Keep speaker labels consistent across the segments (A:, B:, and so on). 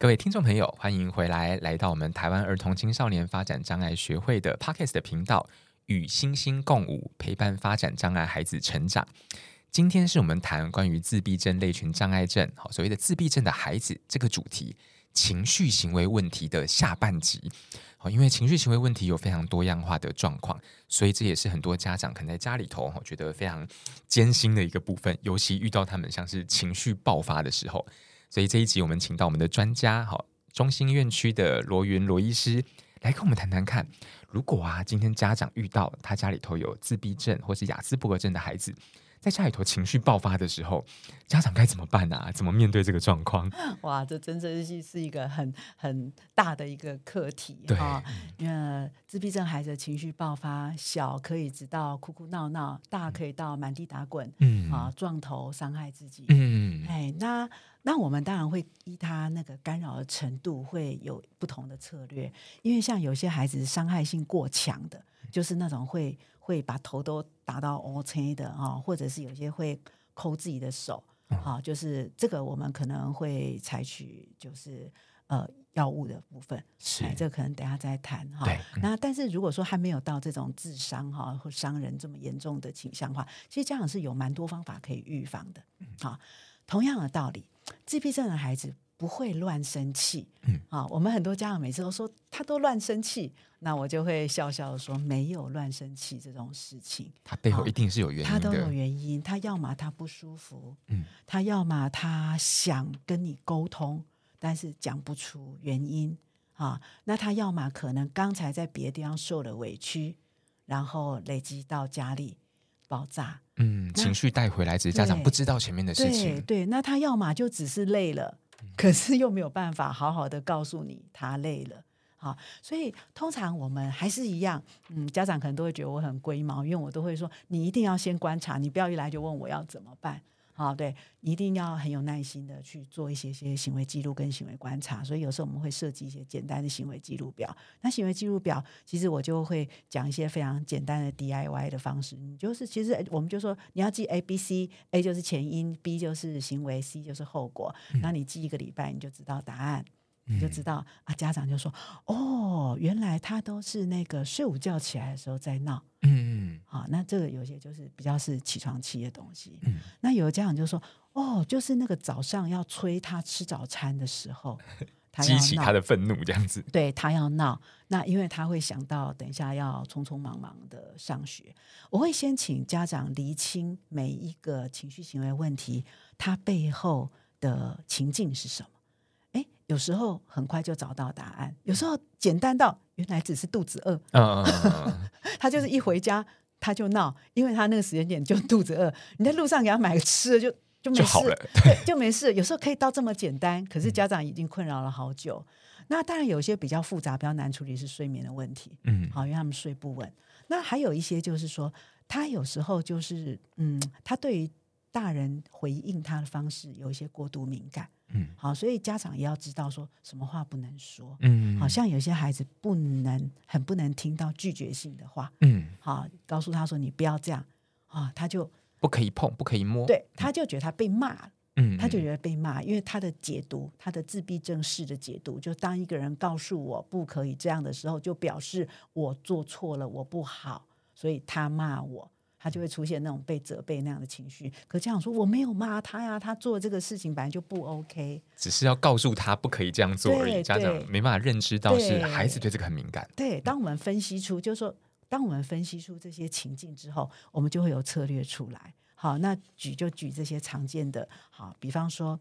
A: 各位听众朋友，欢迎回来，来到我们台湾儿童青少年发展障碍学会的 Podcast 的频道，与星星共舞，陪伴发展障碍孩子成长。今天是我们谈关于自闭症类群障碍症，好，所谓的自闭症的孩子这个主题，情绪行为问题的下半集。好，因为情绪行为问题有非常多样化的状况，所以这也是很多家长可能在家里头觉得非常艰辛的一个部分，尤其遇到他们像是情绪爆发的时候。所以这一集我们请到我们的专家，好，中心院区的罗云罗医师来跟我们谈谈看，如果啊今天家长遇到他家里头有自闭症或是雅思伯格症的孩子，在家里头情绪爆发的时候，家长该怎么办啊？怎么面对这个状况？
B: 哇，这真的是是一个很很大的一个课题
A: 对
B: 啊！因为自闭症孩子的情绪爆发，小可以直到哭哭闹闹，大可以到满地打滚，嗯啊，撞头伤害自己，嗯，哎，那那我们当然会依他那个干扰的程度会有不同的策略，因为像有些孩子伤害性过强的，就是那种会。会把头都打到 OK 的啊，或者是有些会抠自己的手啊，就是这个我们可能会采取就是呃药物的部分，是这个可能等下再谈哈。那但是如果说还没有到这种自伤哈或伤人这么严重的倾向的话，其实家长是有蛮多方法可以预防的。好，同样的道理，自闭症的孩子。不会乱生气，嗯。啊，我们很多家长每次都说他都乱生气，那我就会笑笑说没有乱生气这种事情，
A: 他背后一定是有原因的，
B: 他都有原因，他要么他不舒服，嗯，他要么他想跟你沟通，但是讲不出原因。啊，那他要么可能刚才在别的地方受了委屈，然后累积到家里爆炸，
A: 嗯，情绪带回来，只是家长不知道前面的事情，
B: 对，对，那他要么就只是累了。可是又没有办法好好的告诉你他累了，好，所以通常我们还是一样，嗯，家长可能都会觉得我很龟毛，因为我都会说你一定要先观察，你不要一来就问我要怎么办。啊，对，一定要很有耐心的去做一些些行为记录跟行为观察，所以有时候我们会设计一些简单的行为记录表。那行为记录表，其实我就会讲一些非常简单的 DIY 的方式，你就是其实我们就说你要记 A B C，A 就是前因，B 就是行为，C 就是后果，那你记一个礼拜，你就知道答案。你就知道啊，家长就说：“哦，原来他都是那个睡午觉起来的时候在闹。”嗯嗯，好，那这个有些就是比较是起床气的东西。嗯，那有的家长就说：“哦，就是那个早上要催他吃早餐的时候，他
A: 激起他的愤怒，这样子。
B: 对，他要闹，那因为他会想到等一下要匆匆忙忙的上学。我会先请家长厘清每一个情绪行为问题，他背后的情境是什么。”有时候很快就找到答案，有时候简单到原来只是肚子饿。嗯嗯 他就是一回家他就闹，因为他那个时间点就肚子饿。你在路上给他买个吃的就就没事，就没事。有时候可以到这么简单，可是家长已经困扰了好久。嗯、那当然有些比较复杂、比较难处理是睡眠的问题。嗯，好，因为他们睡不稳。那还有一些就是说，他有时候就是嗯，他对于大人回应他的方式有一些过度敏感。嗯，好，所以家长也要知道说什么话不能说。嗯，好像有些孩子不能很不能听到拒绝性的话。嗯，好，告诉他说你不要这样啊，他就
A: 不可以碰，不可以摸。
B: 对，他就觉得他被骂了。嗯，他就觉得被骂，因为他的解读，他的自闭症式的解读，就当一个人告诉我不可以这样的时候，就表示我做错了，我不好，所以他骂我。他就会出现那种被责备那样的情绪，可家长说我没有骂他呀，他做这个事情本来就不 OK，
A: 只是要告诉他不可以这样做而已。家长没办法认知到是孩子对这个很敏感。
B: 对，当我们分析出，就是说，当我们分析出这些情境之后，我们就会有策略出来。好，那举就举这些常见的，好，比方说，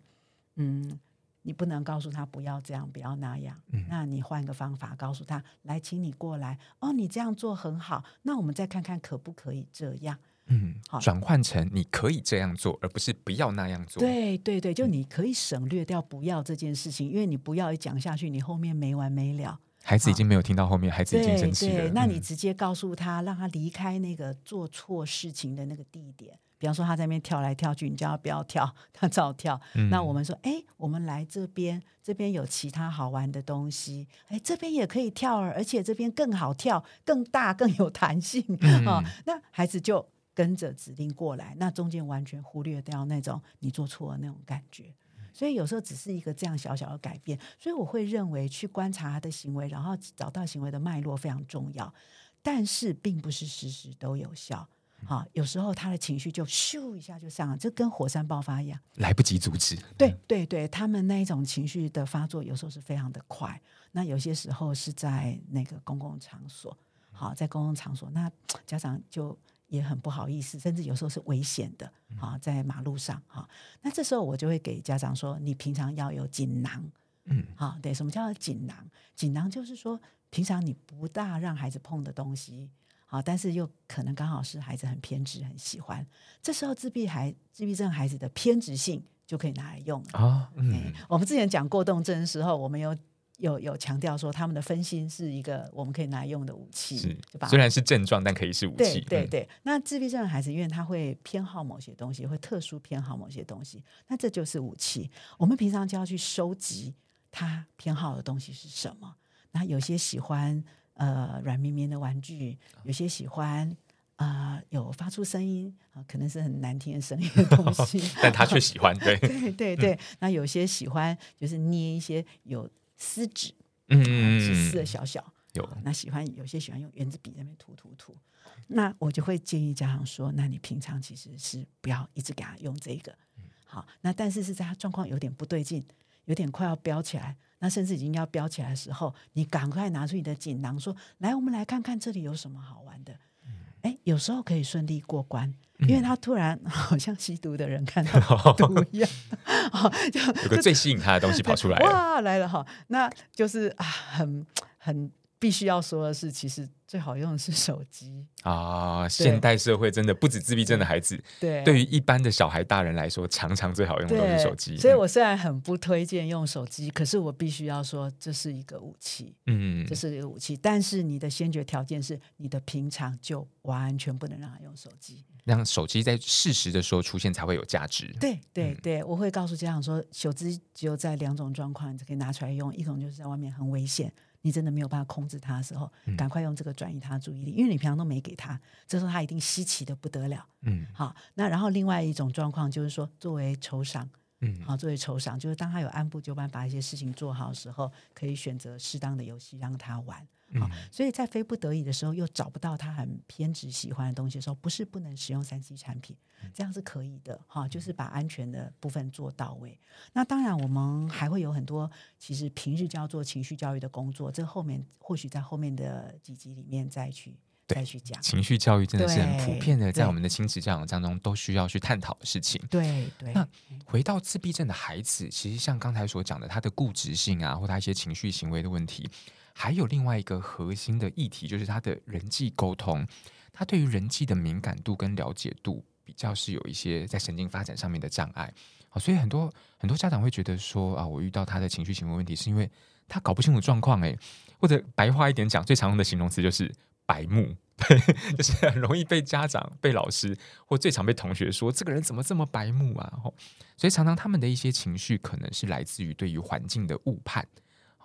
B: 嗯，你不能告诉他不要这样，不要那样。
A: 嗯，
B: 那你换个方法告诉他，来，请你过来。哦，你这样做很好，那我们再看看可不可以这样。
A: 嗯，
B: 好，
A: 转换成你可以这样做，而不是不要那样做。
B: 对对对，就你可以省略掉不要这件事情，嗯、因为你不要一讲下去，你后面没完没了。
A: 孩子已经没有听到后面，孩子已经生气了。
B: 那你直接告诉他，让他离开那个做错事情的那个地点。比方说他在那边跳来跳去，你叫他不要跳，他照跳。嗯、那我们说，哎，我们来这边，这边有其他好玩的东西。哎，这边也可以跳，而且这边更好跳，更大，更有弹性啊、嗯哦。那孩子就跟着指令过来，那中间完全忽略掉那种你做错的那种感觉。所以有时候只是一个这样小小的改变。所以我会认为去观察他的行为，然后找到行为的脉络非常重要，但是并不是时时都有效。好，有时候他的情绪就咻一下就上了，就跟火山爆发一样，
A: 来不及阻止。
B: 对对对，他们那一种情绪的发作，有时候是非常的快。那有些时候是在那个公共场所，好，在公共场所，那 家长就也很不好意思，甚至有时候是危险的。好，在马路上，哈，那这时候我就会给家长说，你平常要有锦囊。嗯，好，对，什么叫锦囊？锦囊就是说，平常你不大让孩子碰的东西。好，但是又可能刚好是孩子很偏执，很喜欢。这时候自闭孩、自闭症孩子的偏执性就可以拿来用了啊。嗯、欸，我们之前讲过动症的时候，我们有有有强调说，他们的分心是一个我们可以拿来用的武器，
A: 是
B: 对吧？
A: 虽然是症状，但可以是武器。
B: 对对对。嗯、那自闭症的孩子，因为他会偏好某些东西，会特殊偏好某些东西，那这就是武器。我们平常就要去收集他偏好的东西是什么。那有些喜欢。呃，软绵绵的玩具，有些喜欢啊、呃，有发出声音啊、呃，可能是很难听的声音的东西，
A: 但他却喜
B: 欢，对对对那有些喜欢就是捏一些有丝纸，嗯，纸丝的小小有。那喜欢有些喜欢用圆子笔在那边涂涂涂。那我就会建议家长说，那你平常其实是不要一直给他用这个，好。那但是是在他状况有点不对劲，有点快要飙起来。那甚至已经要飙起来的时候，你赶快拿出你的锦囊，说：“来，我们来看看这里有什么好玩的。嗯”哎，有时候可以顺利过关，因为他突然 好像吸毒的人看到毒一样，哦、就
A: 有个最吸引他的东西跑出来了，
B: 哇，来了哈，那就是啊，很很必须要说的是，其实。最好用的是手机
A: 啊！现代社会真的不止自闭症的孩子，对，对于一般的小孩、大人来说，常常最好用的都是手机。
B: 所以我虽然很不推荐用手机，嗯、可是我必须要说，这是一个武器，嗯，这是一个武器。但是你的先决条件是，你的平常就完全不能让他用手机，
A: 让手机在适时的时候出现才会有价值。
B: 对对对，我会告诉家长说，手机只有在两种状况你可以拿出来用，一种就是在外面很危险。你真的没有办法控制他的时候，赶快用这个转移他的注意力，嗯、因为你平常都没给他，这时候他一定稀奇的不得了。嗯，好，那然后另外一种状况就是说，作为酬赏，嗯，好，作为酬赏，就是当他有按部就班把一些事情做好的时候，可以选择适当的游戏让他玩。好，所以在非不得已的时候，又找不到他很偏执喜欢的东西的时候，不是不能使用三 C 产品，这样是可以的哈。就是把安全的部分做到位。那当然，我们还会有很多其实平日就要做情绪教育的工作，这后面或许在后面的几集里面再去再去讲。
A: 情绪教育真的是很普遍的，在我们的亲子教养当中都需要去探讨的事情。
B: 对对。
A: 那回到自闭症的孩子，其实像刚才所讲的，他的固执性啊，或他一些情绪行为的问题。还有另外一个核心的议题，就是他的人际沟通，他对于人际的敏感度跟了解度，比较是有一些在神经发展上面的障碍。好，所以很多很多家长会觉得说啊，我遇到他的情绪行为问题，是因为他搞不清楚状况，诶，或者白话一点讲，最常用的形容词就是白目，对，就是很容易被家长、被老师或最常被同学说这个人怎么这么白目啊？所以常常他们的一些情绪可能是来自于对于环境的误判。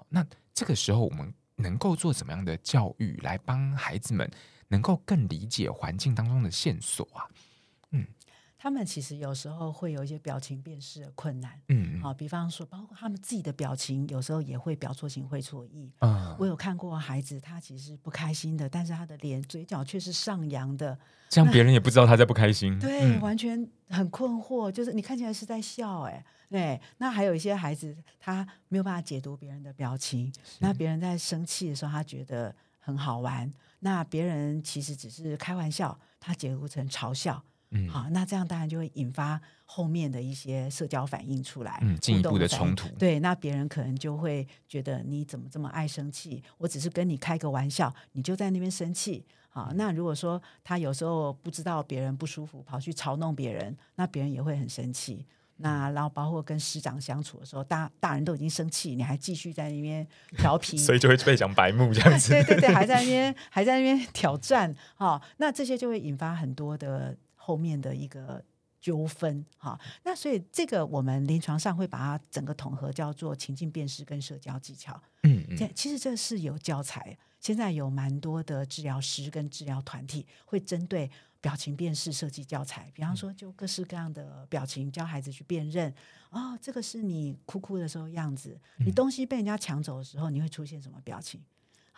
A: 那这个时候我们。能够做怎么样的教育来帮孩子们能够更理解环境当中的线索啊？嗯，
B: 他们其实有时候会有一些表情辨识的困难，嗯，好，比方说，包括他们自己的表情，有时候也会表错情、会错意。嗯，我有看过孩子，他其实不开心的，但是他的脸、嘴角却是上扬的，
A: 这样别人也不知道他在不开心。
B: 对，嗯、完全很困惑，就是你看起来是在笑、欸，哎。对，那还有一些孩子，他没有办法解读别人的表情。那别人在生气的时候，他觉得很好玩；那别人其实只是开玩笑，他解读成嘲笑。
A: 嗯，
B: 好，那这样当然就会引发后面的一些社交反应出来，
A: 嗯，进一步的冲突。
B: 对，那别人可能就会觉得你怎么这么爱生气？我只是跟你开个玩笑，你就在那边生气。好，那如果说他有时候不知道别人不舒服，跑去嘲弄别人，那别人也会很生气。那然后包括跟师长相处的时候，大大人都已经生气，你还继续在那边调皮，
A: 所以就会被讲白目这样子。
B: 对对对，还在那边 还在那边挑战，哈，那这些就会引发很多的后面的一个纠纷，哈。那所以这个我们临床上会把它整个统合叫做情境辨识跟社交技巧。
A: 嗯嗯，
B: 其实这是有教材，现在有蛮多的治疗师跟治疗团体会针对。表情辨识设计教材，比方说，就各式各样的表情教孩子去辨认。哦，这个是你哭哭的时候样子，你东西被人家抢走的时候，你会出现什么表情？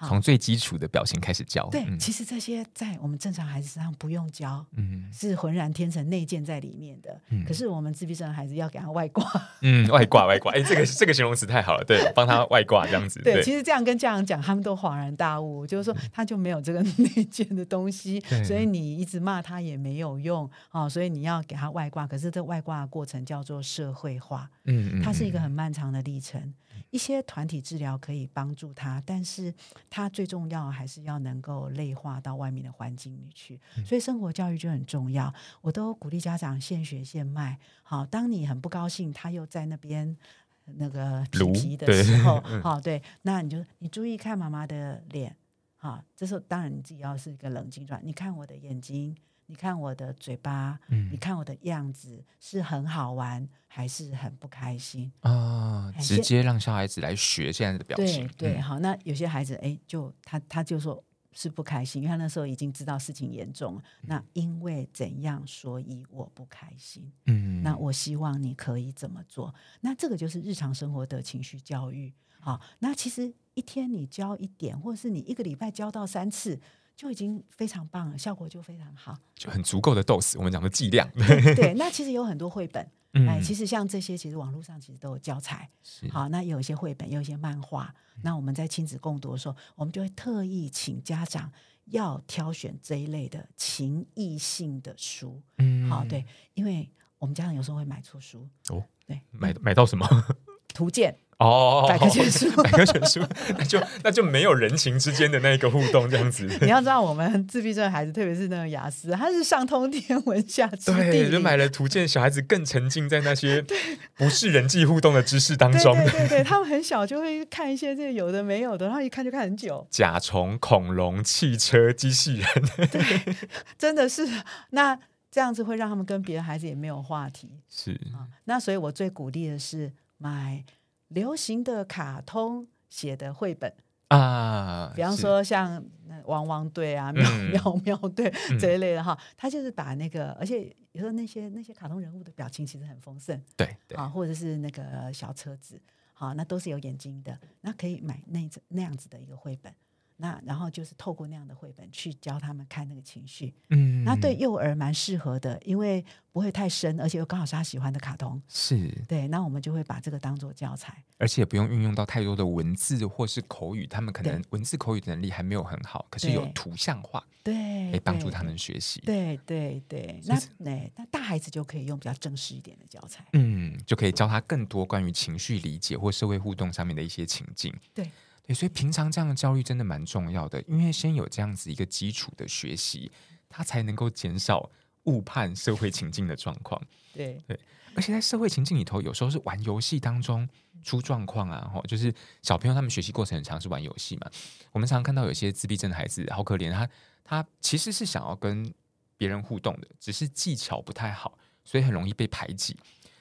A: 从最基础的表情开始教。
B: 对，嗯、其实这些在我们正常孩子身上不用教，
A: 嗯，
B: 是浑然天成内建在里面的。嗯、可是我们自闭症的孩子要给他外挂，
A: 嗯，外挂外挂，哎，这个这个形容词太好了，对，帮他外挂这样子。
B: 对，
A: 对
B: 其实这样跟家长讲，他们都恍然大悟，就是说他就没有这个内建的东西，
A: 嗯、
B: 所以你一直骂他也没有用啊、哦，所以你要给他外挂。可是这外挂的过程叫做社会化，
A: 嗯嗯，
B: 它是一个很漫长的历程。一些团体治疗可以帮助他，但是他最重要还是要能够内化到外面的环境里去。所以生活教育就很重要。我都鼓励家长现学现卖。好，当你很不高兴，他又在那边那个皮皮的时候，好，对，那你就你注意看妈妈的脸。好，这时候当然你自己要是一个冷静状。你看我的眼睛。你看我的嘴巴，嗯、你看我的样子是很好玩，还是很不开心
A: 啊？哦、直接让小孩子来学现在的表情。
B: 对对，好，那有些孩子哎，就他他就说是不开心，因为他那时候已经知道事情严重了。嗯、那因为怎样，所以我不开心。嗯，那我希望你可以怎么做？那这个就是日常生活的情绪教育。好，那其实一天你教一点，或者是你一个礼拜教到三次。就已经非常棒了，效果就非常好，
A: 就很足够的 dose。我们讲的剂量，
B: 对，那其实有很多绘本，
A: 嗯、
B: 哎，其实像这些，其实网络上其实都有教材。
A: 是
B: 好，那有一些绘本，有一些漫画。嗯、那我们在亲子共读的时候，我们就会特意请家长要挑选这一类的情意性的书。
A: 嗯，
B: 好，对，因为我们家长有时候会买错书。
A: 哦，
B: 对，
A: 买买到什么？
B: 图鉴。
A: 哦，
B: 百科全书，
A: 百科全书，那就那就没有人情之间的那个互动这样子。
B: 你要知道，我们自闭症的孩子，特别是那个雅思，他是上通天文下知地理，
A: 对，就买了图鉴，小孩子更沉浸在那些 不是人际互动的知识当中。
B: 对对对，对，他们很小就会看一些这有的没有的，然后一看就看很久。
A: 甲虫、恐龙、汽车、机器人，
B: 对，真的是那这样子会让他们跟别的孩子也没有话题。
A: 是
B: 啊，那所以我最鼓励的是买。流行的卡通写的绘本。
A: 啊，
B: 比方说像汪汪队啊、喵 喵喵队这一类的哈，他就是把那个，而且有时候那些那些卡通人物的表情其实很丰盛，
A: 对对。
B: 啊，或者是那个小车子，好，那都是有眼睛的，那可以买那那样子的一个绘本。那然后就是透过那样的绘本去教他们看那个情绪，
A: 嗯，
B: 那对幼儿蛮适合的，因为不会太深，而且又刚好是他喜欢的卡通，
A: 是。
B: 对。那我们就会把这个当做教材，
A: 而且也不用运用到太多的文字或是口语，他们可能文字口语的能力还没有很好，可是有图像化，
B: 对，
A: 可以帮助他们学习，
B: 对对对。那那那大孩子就可以用比较正式一点的教材，
A: 嗯，就可以教他更多关于情绪理解或社会互动上面的一些情境，
B: 对。
A: 对，所以平常这样的教育真的蛮重要的，因为先有这样子一个基础的学习，他才能够减少误判社会情境的状况。
B: 对
A: 对，而且在社会情境里头，有时候是玩游戏当中出状况啊，吼，就是小朋友他们学习过程很长，是玩游戏嘛。我们常常看到有些自闭症的孩子好可怜，他他其实是想要跟别人互动的，只是技巧不太好，所以很容易被排挤。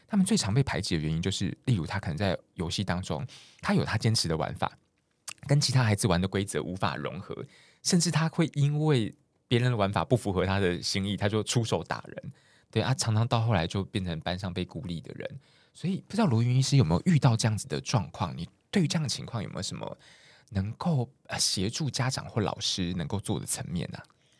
A: 他们最常被排挤的原因就是，例如他可能在游戏当中，他有他坚持的玩法。跟其他孩子玩的规则无法融合，甚至他会因为别人的玩法不符合他的心意，他就出手打人。对啊，常常到后来就变成班上被孤立的人。所以不知道罗云医师有没有遇到这样子的状况？你对于这样的情况有没有什么能够协助家长或老师能够做的层面呢？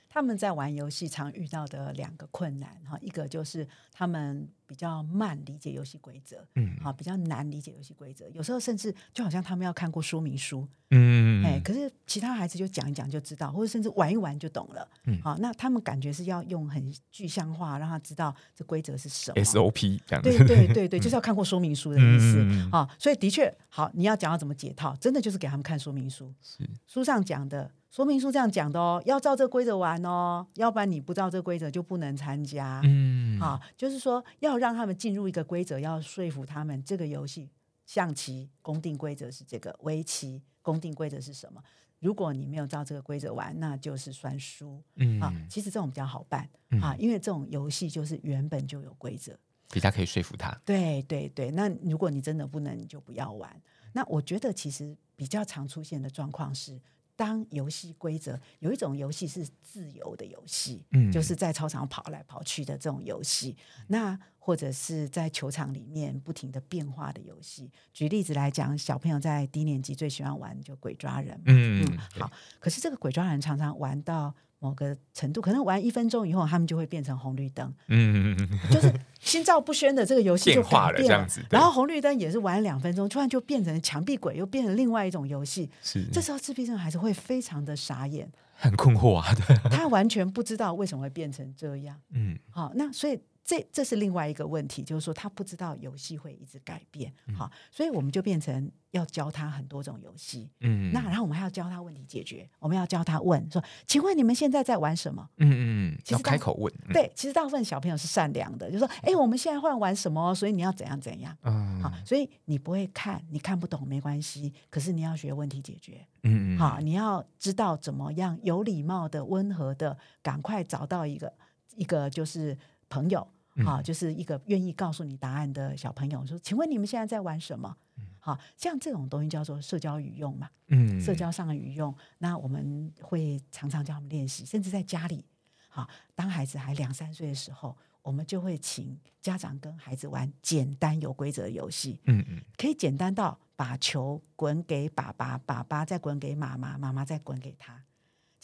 B: 他们在玩游戏常遇到的两个困难哈，一个就是他们比较慢理解游戏规则，
A: 嗯，
B: 好，比较难理解游戏规则。有时候甚至就好像他们要看过说明书，
A: 嗯，
B: 哎，可是其他孩子就讲一讲就知道，或者甚至玩一玩就懂了，
A: 嗯，
B: 好，那他们感觉是要用很具象化，让他知道这规则是什么
A: ，SOP 这样子，
B: 对对对对，就是要看过说明书的意思，
A: 嗯，
B: 好，所以的确好，你要讲要怎么解套，真的就是给他们看说明书，
A: 是。
B: 书上讲的。说明书这样讲的哦，要照这个规则玩哦，要不然你不照这个规则就不能参加。
A: 嗯，
B: 啊，就是说要让他们进入一个规则，要说服他们这个游戏象棋公定规则是这个，围棋公定规则是什么？如果你没有照这个规则玩，那就是算输。
A: 嗯
B: 啊，其实这种比较好办、
A: 嗯、
B: 啊，因为这种游戏就是原本就有规则，
A: 比较可以说服他。
B: 对对对，那如果你真的不能，你就不要玩。那我觉得其实比较常出现的状况是。当游戏规则有一种游戏是自由的游戏，嗯，就是在操场跑来跑去的这种游戏，那或者是在球场里面不停的变化的游戏。举例子来讲，小朋友在低年级最喜欢玩就鬼抓人，
A: 嗯，
B: 嗯，好，可是这个鬼抓人常常玩到。某个程度，可能玩一分钟以后，他们就会变成红绿灯。
A: 嗯，
B: 就是心照不宣的这个游戏就改变了，
A: 变化了这样子。
B: 然后红绿灯也是玩两分钟，突然就变成墙壁鬼，又变成另外一种游戏。
A: 是，
B: 这时候自闭症孩子会非常的傻眼，
A: 很困惑啊，对，
B: 他完全不知道为什么会变成这样。
A: 嗯，
B: 好，那所以。这这是另外一个问题，就是说他不知道游戏会一直改变，好、嗯，所以我们就变成要教他很多种游戏，嗯，那然后我们还要教他问题解决，我们要教他问说，请问你们现在在玩什么？
A: 嗯嗯，
B: 其实
A: 要开口问，嗯、
B: 对，其实大部分小朋友是善良的，就说，哎，我们现在换玩什么？所以你要怎样怎样，嗯，好，所以你不会看，你看不懂没关系，可是你要学问题解决，嗯嗯，好，你要知道怎么样有礼貌的、温和的，赶快找到一个一个就是朋友。好，就是一个愿意告诉你答案的小朋友说：“请问你们现在在玩什么？”好，像这种东西叫做社交语用嘛，嗯，社交上的语用。那我们会常常教他们练习，甚至在家里，好，当孩子还两三岁的时候，我们就会请家长跟孩子玩简单有规则的游戏，嗯嗯，可以简单到把球滚给爸爸，爸爸再滚给妈妈，妈妈再滚给他。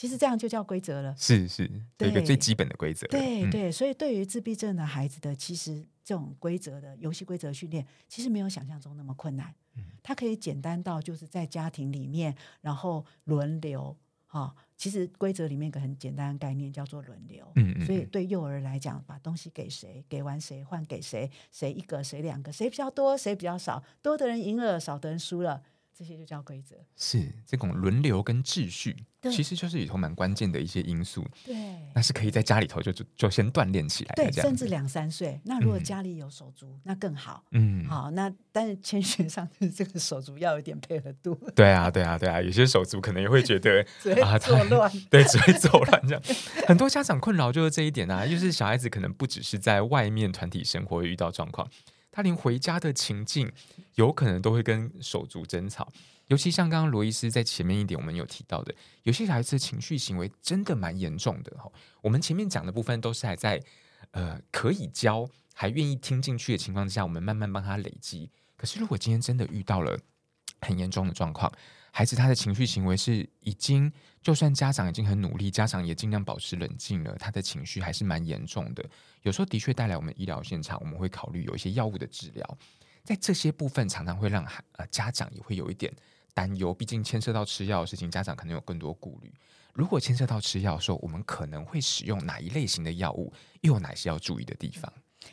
B: 其实这样就叫规则了，
A: 是是，对一个最基本的规则。
B: 对对，所以对于自闭症的孩子的，其实这种规则的游戏规则训练，其实没有想象中那么困难。嗯，它可以简单到就是在家庭里面，然后轮流哈。其实规则里面一个很简单的概念叫做轮流。嗯嗯。所以对幼儿来讲，把东西给谁，给完谁换给谁，谁一个谁两个，谁比较多，谁比较少，多的人赢了，少的人输了。这些就叫规则，
A: 是这种轮流跟秩序，其实就是里头蛮关键的一些因素。
B: 对，
A: 那是可以在家里头就就就先锻炼起来的。
B: 对，甚至两三岁，那如果家里有手足，嗯、那更好。嗯，好，那但是谦学上就是这个手足要有点配合度。
A: 对啊，对啊，对啊，有些手足可能也会觉得
B: 啊，作乱，
A: 对，只会作乱这样。很多家长困扰就是这一点啊，就是小孩子可能不只是在外面团体生活会遇到状况。他连回家的情境，有可能都会跟手足争吵，尤其像刚刚罗伊斯在前面一点我们有提到的，有些孩子的情绪行为真的蛮严重的哈。我们前面讲的部分都是还在呃可以教还愿意听进去的情况之下，我们慢慢帮他累积。可是如果今天真的遇到了很严重的状况，孩子他的情绪行为是已经，就算家长已经很努力，家长也尽量保持冷静了，他的情绪还是蛮严重的。有时候的确带来我们医疗现场，我们会考虑有一些药物的治疗。在这些部分，常常会让孩呃家长也会有一点担忧，毕竟牵涉到吃药的事情，家长可能有更多顾虑。如果牵涉到吃药的时候，我们可能会使用哪一类型的药物，又有哪些要注意的地方？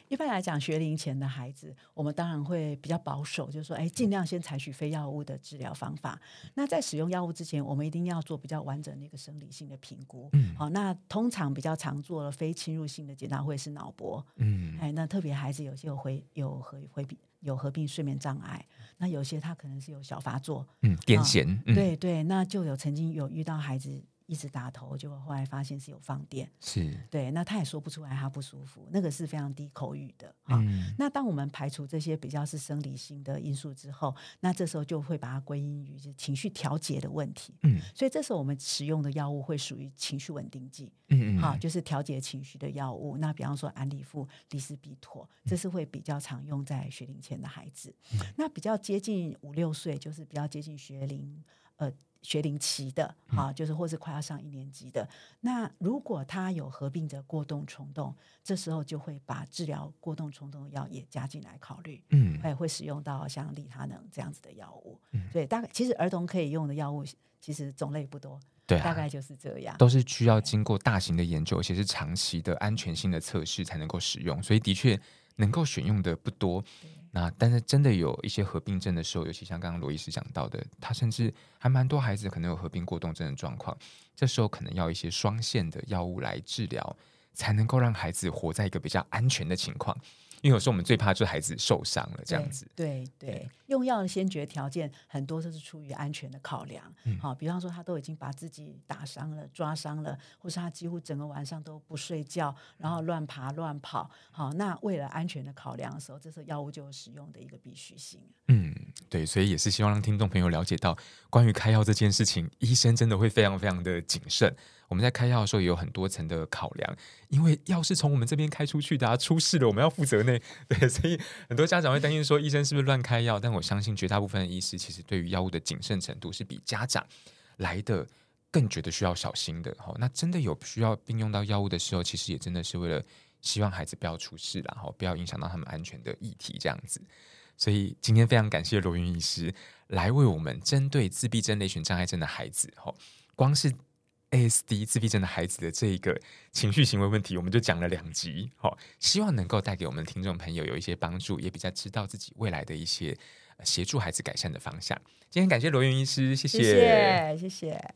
B: 一般来讲，学龄前的孩子，我们当然会比较保守，就是说，哎，尽量先采取非药物的治疗方法。那在使用药物之前，我们一定要做比较完整的一个生理性的评估。嗯，好，那通常比较常做的非侵入性的检查会是脑波。嗯，哎，那特别孩子有些有回有合回并有合并睡眠障碍，那有些他可能是有小发作。
A: 嗯，癫痫。
B: 哦嗯、对对，那就有曾经有遇到孩子。一直打头，结果后来发现是有放电，
A: 是
B: 对，那他也说不出来他不舒服，那个是非常低口语的啊。嗯、那当我们排除这些比较是生理性的因素之后，那这时候就会把它归因于情绪调节的问题。嗯，所以这时候我们使用的药物会属于情绪稳定剂。嗯嗯，好，就是调节情绪的药物。那比方说安利富、利斯比妥，这是会比较常用在学龄前的孩子。嗯、那比较接近五六岁，就是比较接近学龄。呃。学龄期的，哈，就是或是快要上一年级的。那如果他有合并的过动冲动，这时候就会把治疗过动冲动的药也加进来考虑。嗯，哎会使用到像利他能这样子的药物。嗯，对，大概其实儿童可以用的药物其实种类不多，对，大概就是这样。
A: 都是需要经过大型的研究，而且是长期的安全性的测试才能够使用，所以的确能够选用的不多。啊但是真的有一些合并症的时候，尤其像刚刚罗医师讲到的，他甚至还蛮多孩子可能有合并过动症的状况，这时候可能要一些双线的药物来治疗，才能够让孩子活在一个比较安全的情况。因为有时候我们最怕就是孩子受伤了这样子。
B: 对对，对，用药的先决条件很多都是出于安全的考量。嗯，好，比方说他都已经把自己打伤了、抓伤了，或是他几乎整个晚上都不睡觉，然后乱爬乱跑。好，那为了安全的考量的时候，这是药物就有使用的一个必须性。
A: 嗯，对，所以也是希望让听众朋友了解到，关于开药这件事情，医生真的会非常非常的谨慎。我们在开药的时候也有很多层的考量，因为药是从我们这边开出去的，啊，出事了我们要负责呢。对，所以很多家长会担心说医生是不是乱开药？但我相信绝大部分的医师其实对于药物的谨慎程度是比家长来的更觉得需要小心的。好，那真的有需要并用到药物的时候，其实也真的是为了希望孩子不要出事，然后不要影响到他们安全的议题这样子。所以今天非常感谢罗云医师来为我们针对自闭症类群障碍症的孩子，哈，光是。ASD 自闭症的孩子的这一个情绪行为问题，我们就讲了两集，好，希望能够带给我们的听众朋友有一些帮助，也比较知道自己未来的一些协助孩子改善的方向。今天感谢罗云医师，
B: 谢谢。谢谢。